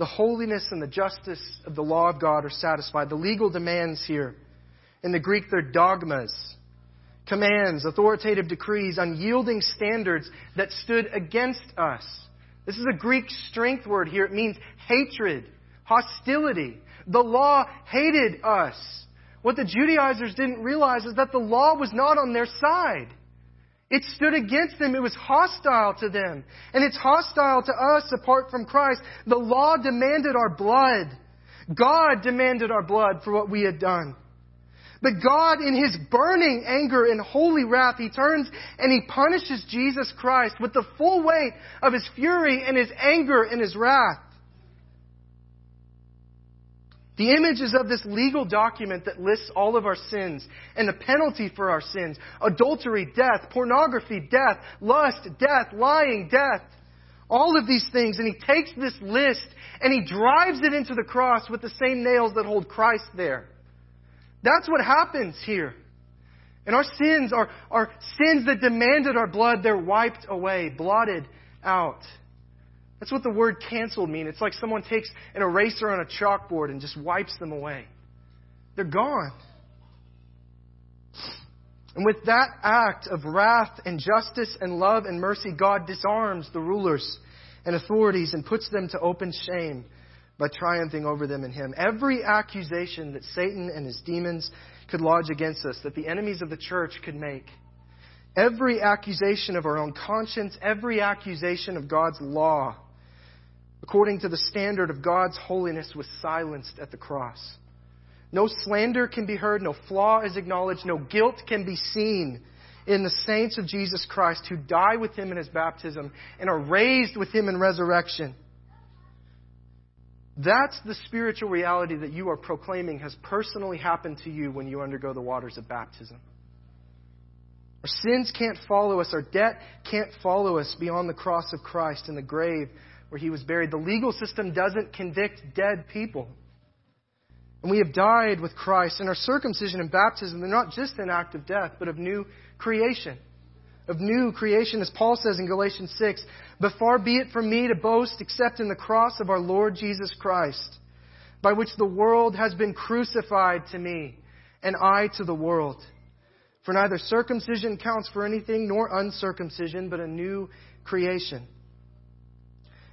the holiness and the justice of the law of God are satisfied. The legal demands here, in the Greek, they're dogmas, commands, authoritative decrees, unyielding standards that stood against us. This is a Greek strength word here. It means hatred, hostility. The law hated us. What the Judaizers didn't realize is that the law was not on their side. It stood against them. It was hostile to them. And it's hostile to us apart from Christ. The law demanded our blood. God demanded our blood for what we had done. But God, in His burning anger and holy wrath, He turns and He punishes Jesus Christ with the full weight of His fury and His anger and His wrath. The image is of this legal document that lists all of our sins and the penalty for our sins adultery, death, pornography, death, lust, death, lying, death. All of these things. And he takes this list and he drives it into the cross with the same nails that hold Christ there. That's what happens here. And our sins are, are sins that demanded our blood. They're wiped away, blotted out. That's what the word canceled means. It's like someone takes an eraser on a chalkboard and just wipes them away. They're gone. And with that act of wrath and justice and love and mercy, God disarms the rulers and authorities and puts them to open shame by triumphing over them in Him. Every accusation that Satan and his demons could lodge against us, that the enemies of the church could make, every accusation of our own conscience, every accusation of God's law, according to the standard of God's holiness, was silenced at the cross. No slander can be heard, no flaw is acknowledged, no guilt can be seen in the saints of Jesus Christ who die with him in his baptism and are raised with him in resurrection. That's the spiritual reality that you are proclaiming has personally happened to you when you undergo the waters of baptism. Our sins can't follow us. Our debt can't follow us beyond the cross of Christ and the grave where he was buried. The legal system doesn't convict dead people. And we have died with Christ. And our circumcision and baptism, they're not just an act of death, but of new creation. Of new creation, as Paul says in Galatians 6, But far be it from me to boast except in the cross of our Lord Jesus Christ, by which the world has been crucified to me, and I to the world. For neither circumcision counts for anything, nor uncircumcision, but a new creation.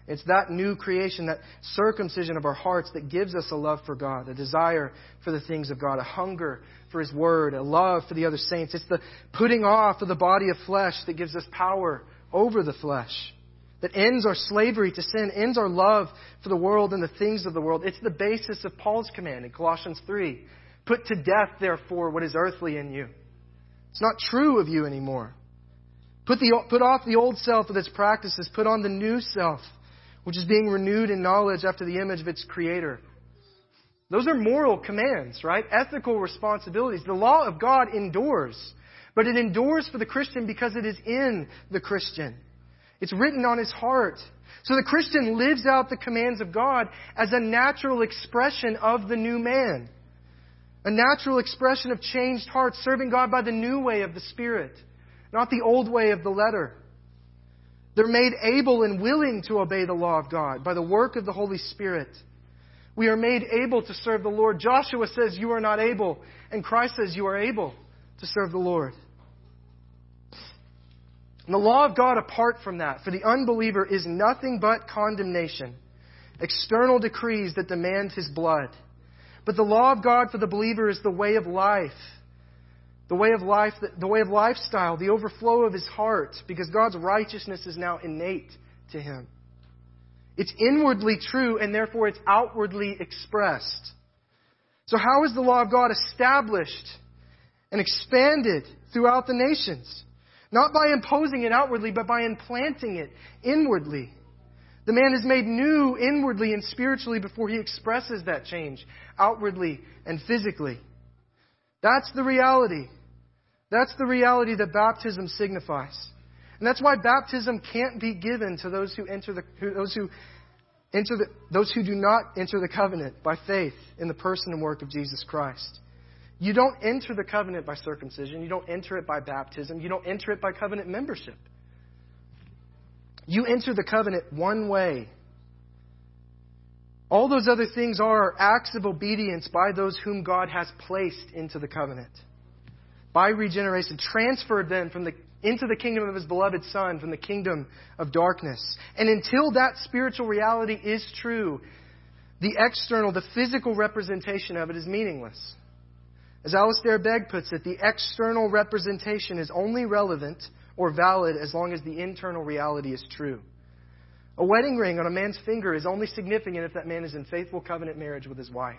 It's that new creation, that circumcision of our hearts that gives us a love for God, a desire for the things of God, a hunger for His Word, a love for the other saints. It's the putting off of the body of flesh that gives us power over the flesh, that ends our slavery to sin, ends our love for the world and the things of the world. It's the basis of Paul's command in Colossians 3. Put to death, therefore, what is earthly in you. It's not true of you anymore. Put, the, put off the old self with its practices. Put on the new self which is being renewed in knowledge after the image of its creator. Those are moral commands, right? Ethical responsibilities. The law of God endures, but it endures for the Christian because it is in the Christian. It's written on his heart. So the Christian lives out the commands of God as a natural expression of the new man. A natural expression of changed hearts, serving God by the new way of the Spirit, not the old way of the letter. They're made able and willing to obey the law of God by the work of the Holy Spirit. We are made able to serve the Lord. Joshua says, You are not able, and Christ says, You are able to serve the Lord. And the law of God, apart from that, for the unbeliever, is nothing but condemnation, external decrees that demand his blood. But the law of God for the believer is the way of life the way of life, the way of lifestyle, the overflow of his heart, because God's righteousness is now innate to him. It's inwardly true, and therefore it's outwardly expressed. So, how is the law of God established and expanded throughout the nations? Not by imposing it outwardly, but by implanting it inwardly. The man is made new inwardly and spiritually before he expresses that change outwardly and physically. That's the reality. That's the reality that baptism signifies. And that's why baptism can't be given to those who enter the, those who enter the, those who do not enter the covenant by faith in the person and work of Jesus Christ. You don't enter the covenant by circumcision. You don't enter it by baptism. You don't enter it by covenant membership. You enter the covenant one way. All those other things are acts of obedience by those whom God has placed into the covenant by regeneration, transferred then from the, into the kingdom of his beloved Son, from the kingdom of darkness. And until that spiritual reality is true, the external, the physical representation of it is meaningless. As Alistair Begg puts it, the external representation is only relevant or valid as long as the internal reality is true. A wedding ring on a man's finger is only significant if that man is in faithful covenant marriage with his wife.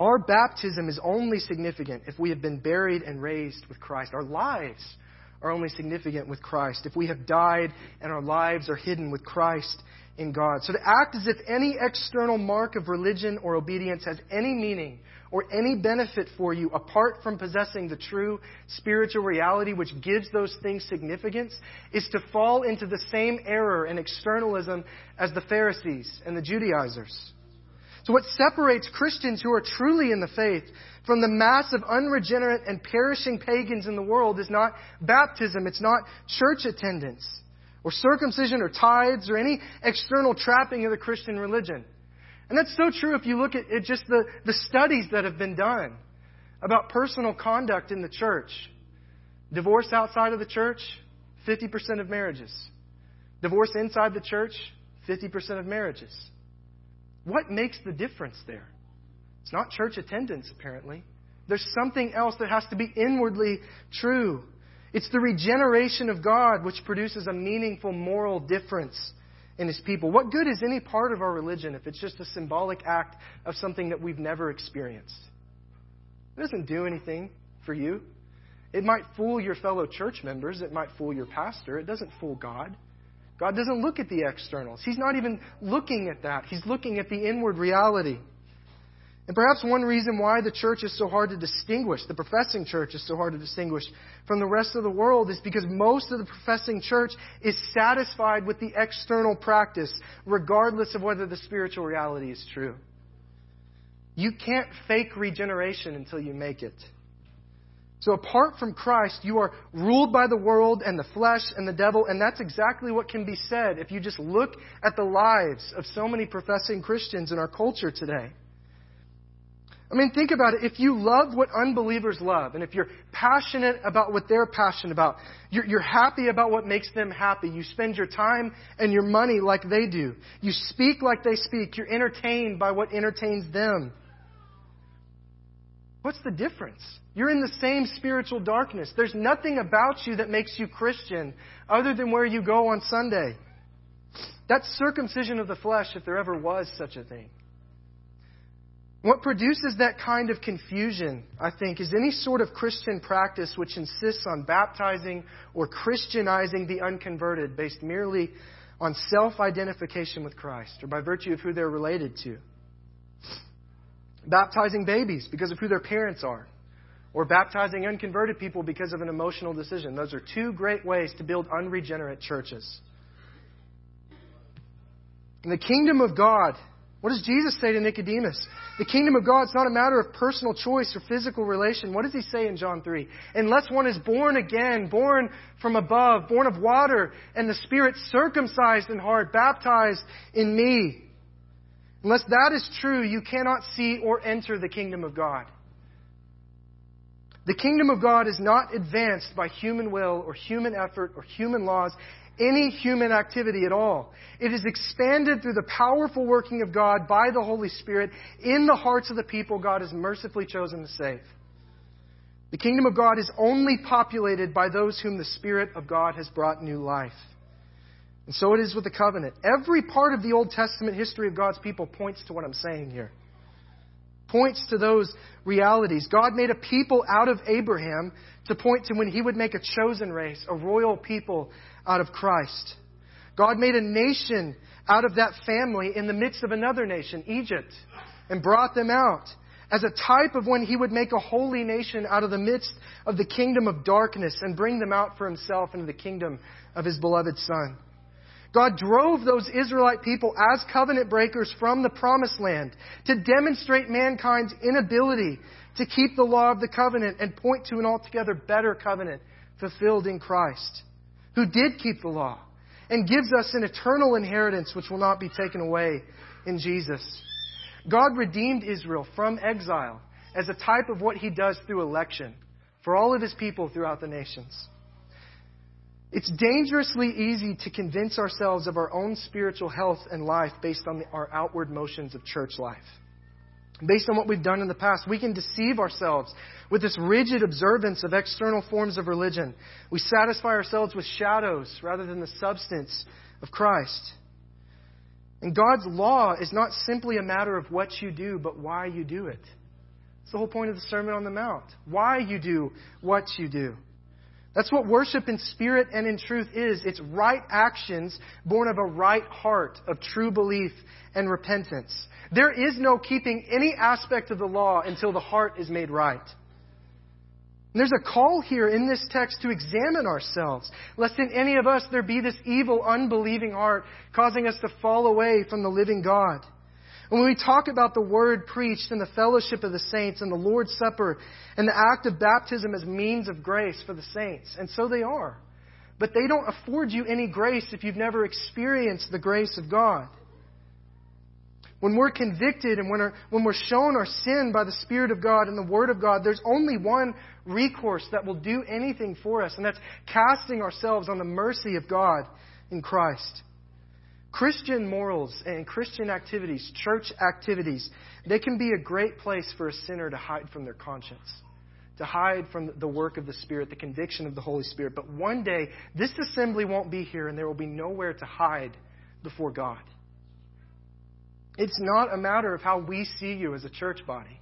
Our baptism is only significant if we have been buried and raised with Christ. Our lives are only significant with Christ if we have died and our lives are hidden with Christ in God. So to act as if any external mark of religion or obedience has any meaning or any benefit for you apart from possessing the true spiritual reality which gives those things significance is to fall into the same error and externalism as the Pharisees and the Judaizers. So, what separates Christians who are truly in the faith from the mass of unregenerate and perishing pagans in the world is not baptism, it's not church attendance, or circumcision, or tithes, or any external trapping of the Christian religion. And that's so true if you look at, at just the, the studies that have been done about personal conduct in the church. Divorce outside of the church, 50% of marriages. Divorce inside the church, 50% of marriages. What makes the difference there? It's not church attendance, apparently. There's something else that has to be inwardly true. It's the regeneration of God which produces a meaningful moral difference in His people. What good is any part of our religion if it's just a symbolic act of something that we've never experienced? It doesn't do anything for you. It might fool your fellow church members, it might fool your pastor, it doesn't fool God. God doesn't look at the externals. He's not even looking at that. He's looking at the inward reality. And perhaps one reason why the church is so hard to distinguish, the professing church is so hard to distinguish from the rest of the world, is because most of the professing church is satisfied with the external practice, regardless of whether the spiritual reality is true. You can't fake regeneration until you make it. So apart from Christ, you are ruled by the world and the flesh and the devil, and that's exactly what can be said if you just look at the lives of so many professing Christians in our culture today. I mean, think about it. If you love what unbelievers love, and if you're passionate about what they're passionate about, you're, you're, happy about what makes them happy, you spend your time and your money like they do, you speak like they speak, you're entertained by what entertains them. What's the difference? You're in the same spiritual darkness. There's nothing about you that makes you Christian other than where you go on Sunday. That's circumcision of the flesh, if there ever was such a thing. What produces that kind of confusion, I think, is any sort of Christian practice which insists on baptizing or Christianizing the unconverted based merely on self identification with Christ or by virtue of who they're related to. Baptizing babies because of who their parents are or baptizing unconverted people because of an emotional decision. Those are two great ways to build unregenerate churches. In the kingdom of God, what does Jesus say to Nicodemus? The kingdom of God is not a matter of personal choice or physical relation. What does he say in John 3? Unless one is born again, born from above, born of water, and the Spirit circumcised in heart, baptized in me. Unless that is true, you cannot see or enter the kingdom of God. The kingdom of God is not advanced by human will or human effort or human laws, any human activity at all. It is expanded through the powerful working of God by the Holy Spirit in the hearts of the people God has mercifully chosen to save. The kingdom of God is only populated by those whom the Spirit of God has brought new life. And so it is with the covenant. Every part of the Old Testament history of God's people points to what I'm saying here points to those realities. God made a people out of Abraham to point to when he would make a chosen race, a royal people out of Christ. God made a nation out of that family in the midst of another nation, Egypt, and brought them out as a type of when he would make a holy nation out of the midst of the kingdom of darkness and bring them out for himself into the kingdom of his beloved Son. God drove those Israelite people as covenant breakers from the promised land to demonstrate mankind's inability to keep the law of the covenant and point to an altogether better covenant fulfilled in Christ, who did keep the law and gives us an eternal inheritance which will not be taken away in Jesus. God redeemed Israel from exile as a type of what he does through election for all of his people throughout the nations. It's dangerously easy to convince ourselves of our own spiritual health and life based on the, our outward motions of church life. based on what we've done in the past. We can deceive ourselves with this rigid observance of external forms of religion. We satisfy ourselves with shadows rather than the substance of Christ. And God's law is not simply a matter of what you do, but why you do it. It's the whole point of the Sermon on the Mount. Why you do what you do. That's what worship in spirit and in truth is. It's right actions born of a right heart of true belief and repentance. There is no keeping any aspect of the law until the heart is made right. And there's a call here in this text to examine ourselves, lest in any of us there be this evil, unbelieving heart causing us to fall away from the living God. And when we talk about the word preached and the fellowship of the saints and the Lord's Supper and the act of baptism as means of grace for the saints, and so they are. But they don't afford you any grace if you've never experienced the grace of God. When we're convicted and when, our, when we're shown our sin by the Spirit of God and the Word of God, there's only one recourse that will do anything for us, and that's casting ourselves on the mercy of God in Christ. Christian morals and Christian activities, church activities, they can be a great place for a sinner to hide from their conscience, to hide from the work of the Spirit, the conviction of the Holy Spirit. But one day, this assembly won't be here, and there will be nowhere to hide before God. It's not a matter of how we see you as a church body.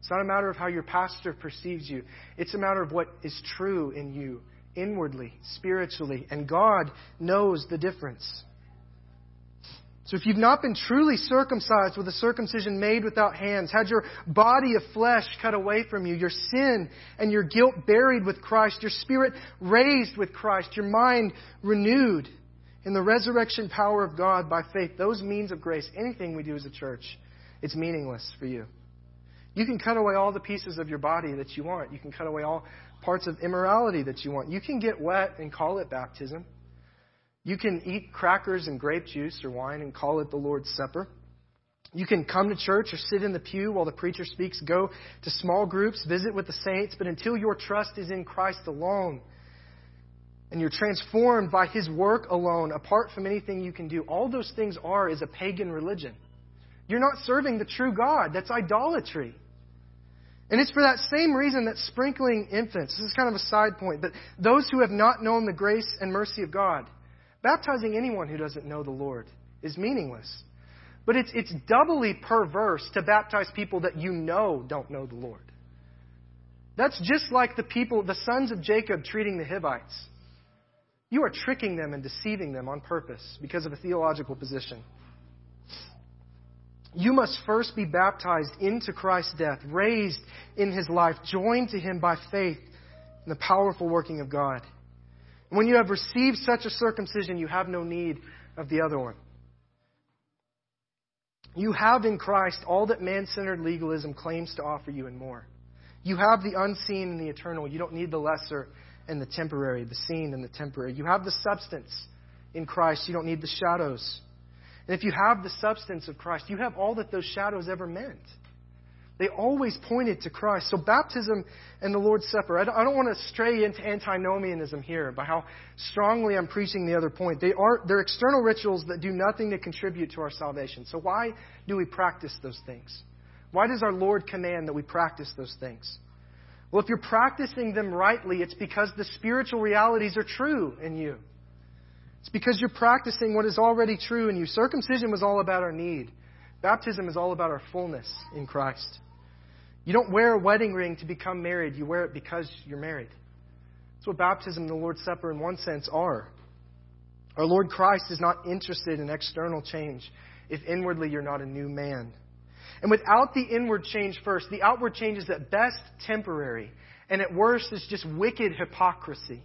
It's not a matter of how your pastor perceives you. It's a matter of what is true in you, inwardly, spiritually. And God knows the difference. So if you've not been truly circumcised with a circumcision made without hands, had your body of flesh cut away from you, your sin and your guilt buried with Christ, your spirit raised with Christ, your mind renewed, in the resurrection power of God by faith, those means of grace, anything we do as a church, it's meaningless for you. You can cut away all the pieces of your body that you want. You can cut away all parts of immorality that you want. You can get wet and call it baptism. You can eat crackers and grape juice or wine and call it the Lord's Supper. You can come to church or sit in the pew while the preacher speaks, go to small groups, visit with the saints, but until your trust is in Christ alone, and you're transformed by His work alone, apart from anything you can do, all those things are is a pagan religion. You're not serving the true God. That's idolatry. And it's for that same reason that sprinkling infants, this is kind of a side point, but those who have not known the grace and mercy of God, baptizing anyone who doesn't know the Lord is meaningless. But it's, it's doubly perverse to baptize people that you know don't know the Lord. That's just like the people, the sons of Jacob treating the Hivites. You are tricking them and deceiving them on purpose because of a theological position. You must first be baptized into Christ's death, raised in his life, joined to him by faith in the powerful working of God. When you have received such a circumcision, you have no need of the other one. You have in Christ all that man centered legalism claims to offer you and more. You have the unseen and the eternal. You don't need the lesser and the temporary, the seen and the temporary. You have the substance in Christ. You don't need the shadows. And if you have the substance of Christ, you have all that those shadows ever meant. They always pointed to Christ. So baptism and the Lord's Supper, I don't, want to stray into antinomianism here by how strongly I'm preaching the other point. They are, they're external rituals that do nothing to contribute to our salvation. So why do we practice those things? Why does our Lord command that we practice those things? Well, if you're practicing them rightly, it's because the spiritual realities are true in you. It's because you're practicing what is already true in you. Circumcision was all about our need. Baptism is all about our fullness in Christ. You don't wear a wedding ring to become married. You wear it because you're married. That's what baptism and the Lord's Supper, in one sense, are. Our Lord Christ is not interested in external change if inwardly you're not a new man. And without the inward change first, the outward change is at best temporary, and at worst is just wicked hypocrisy.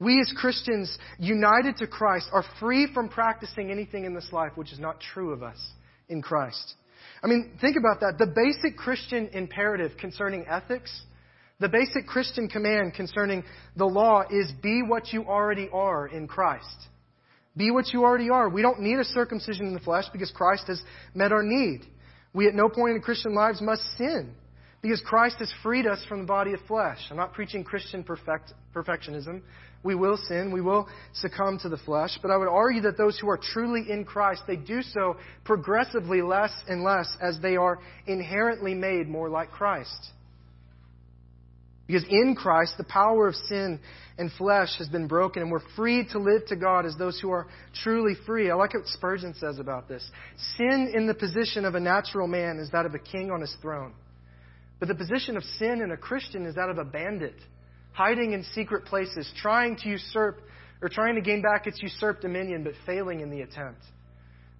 We as Christians, united to Christ, are free from practicing anything in this life which is not true of us in Christ. I mean, think about that. The basic Christian imperative concerning ethics, the basic Christian command concerning the law is be what you already are in Christ. Be what you already are. We don't need a circumcision in the flesh because Christ has met our need. We at no point in Christian lives must sin Because Christ has freed us from the body of flesh. I'm not preaching Christian perfect, perfectionism. We will sin. We will succumb to the flesh. But I would argue that those who are truly in Christ, they do so progressively less and less as they are inherently made more like Christ. Because in Christ, the power of sin and flesh has been broken, and we're free to live to God as those who are truly free. I like what Spurgeon says about this. Sin in the position of a natural man is that of a king on his throne. But the position of sin in a Christian is that of a bandit, hiding in secret places, trying to usurp or trying to gain back its usurped dominion, but failing in the attempt.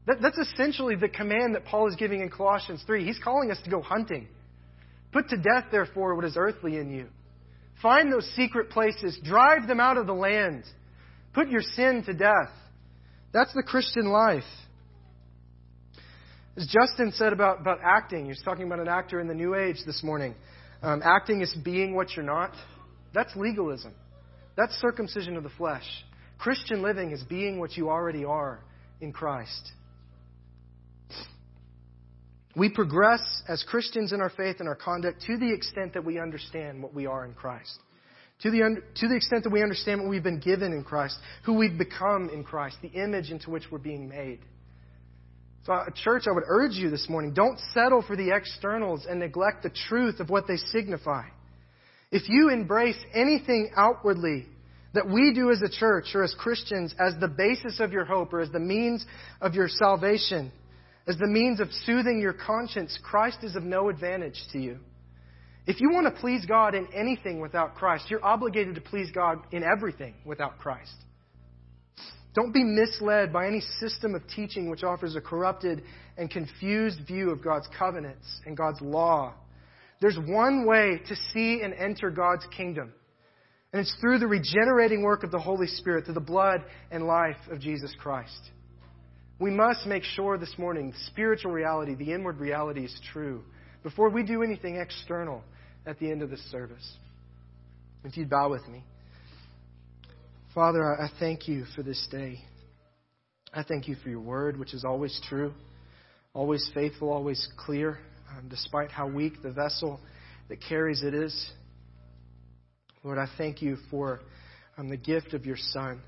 That, that's essentially the command that Paul is giving in Colossians 3. He's calling us to go hunting. Put to death, therefore, what is earthly in you. Find those secret places. Drive them out of the land. Put your sin to death. That's the Christian life. As Justin said about, about acting, he was talking about an actor in the New Age this morning. Um, acting is being what you're not. That's legalism. That's circumcision of the flesh. Christian living is being what you already are in Christ. We progress as Christians in our faith and our conduct to the extent that we understand what we are in Christ. To the, to the extent that we understand what we've been given in Christ, who we've become in Christ, the image into which we're being made. So, uh, church, I would urge you this morning don't settle for the externals and neglect the truth of what they signify. If you embrace anything outwardly that we do as a church or as Christians as the basis of your hope or as the means of your salvation, as the means of soothing your conscience, Christ is of no advantage to you. If you want to please God in anything without Christ, you're obligated to please God in everything without Christ. Don't be misled by any system of teaching which offers a corrupted and confused view of God's covenants and God's law. There's one way to see and enter God's kingdom, and it's through the regenerating work of the Holy Spirit, through the blood and life of Jesus Christ. We must make sure this morning the spiritual reality, the inward reality is true before we do anything external at the end of this service. If you'd bow with me. Father, I thank you for this day. I thank you for your word, which is always true, always faithful, always clear, um, despite how weak the vessel that carries it is. Lord, I thank you for um, the gift of your Son.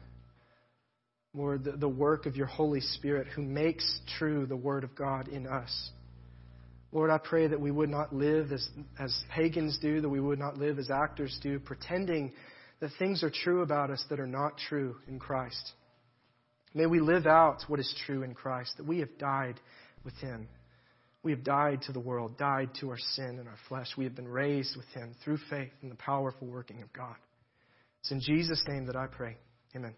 Lord, the, the work of your Holy Spirit who makes true the Word of God in us. Lord, I pray that we would not live as, as pagans do, that we would not live as actors do, pretending that things are true about us that are not true in Christ. May we live out what is true in Christ, that we have died with Him. We have died to the world, died to our sin and our flesh. We have been raised with Him through faith in the powerful working of God. It's in Jesus' name that I pray. Amen.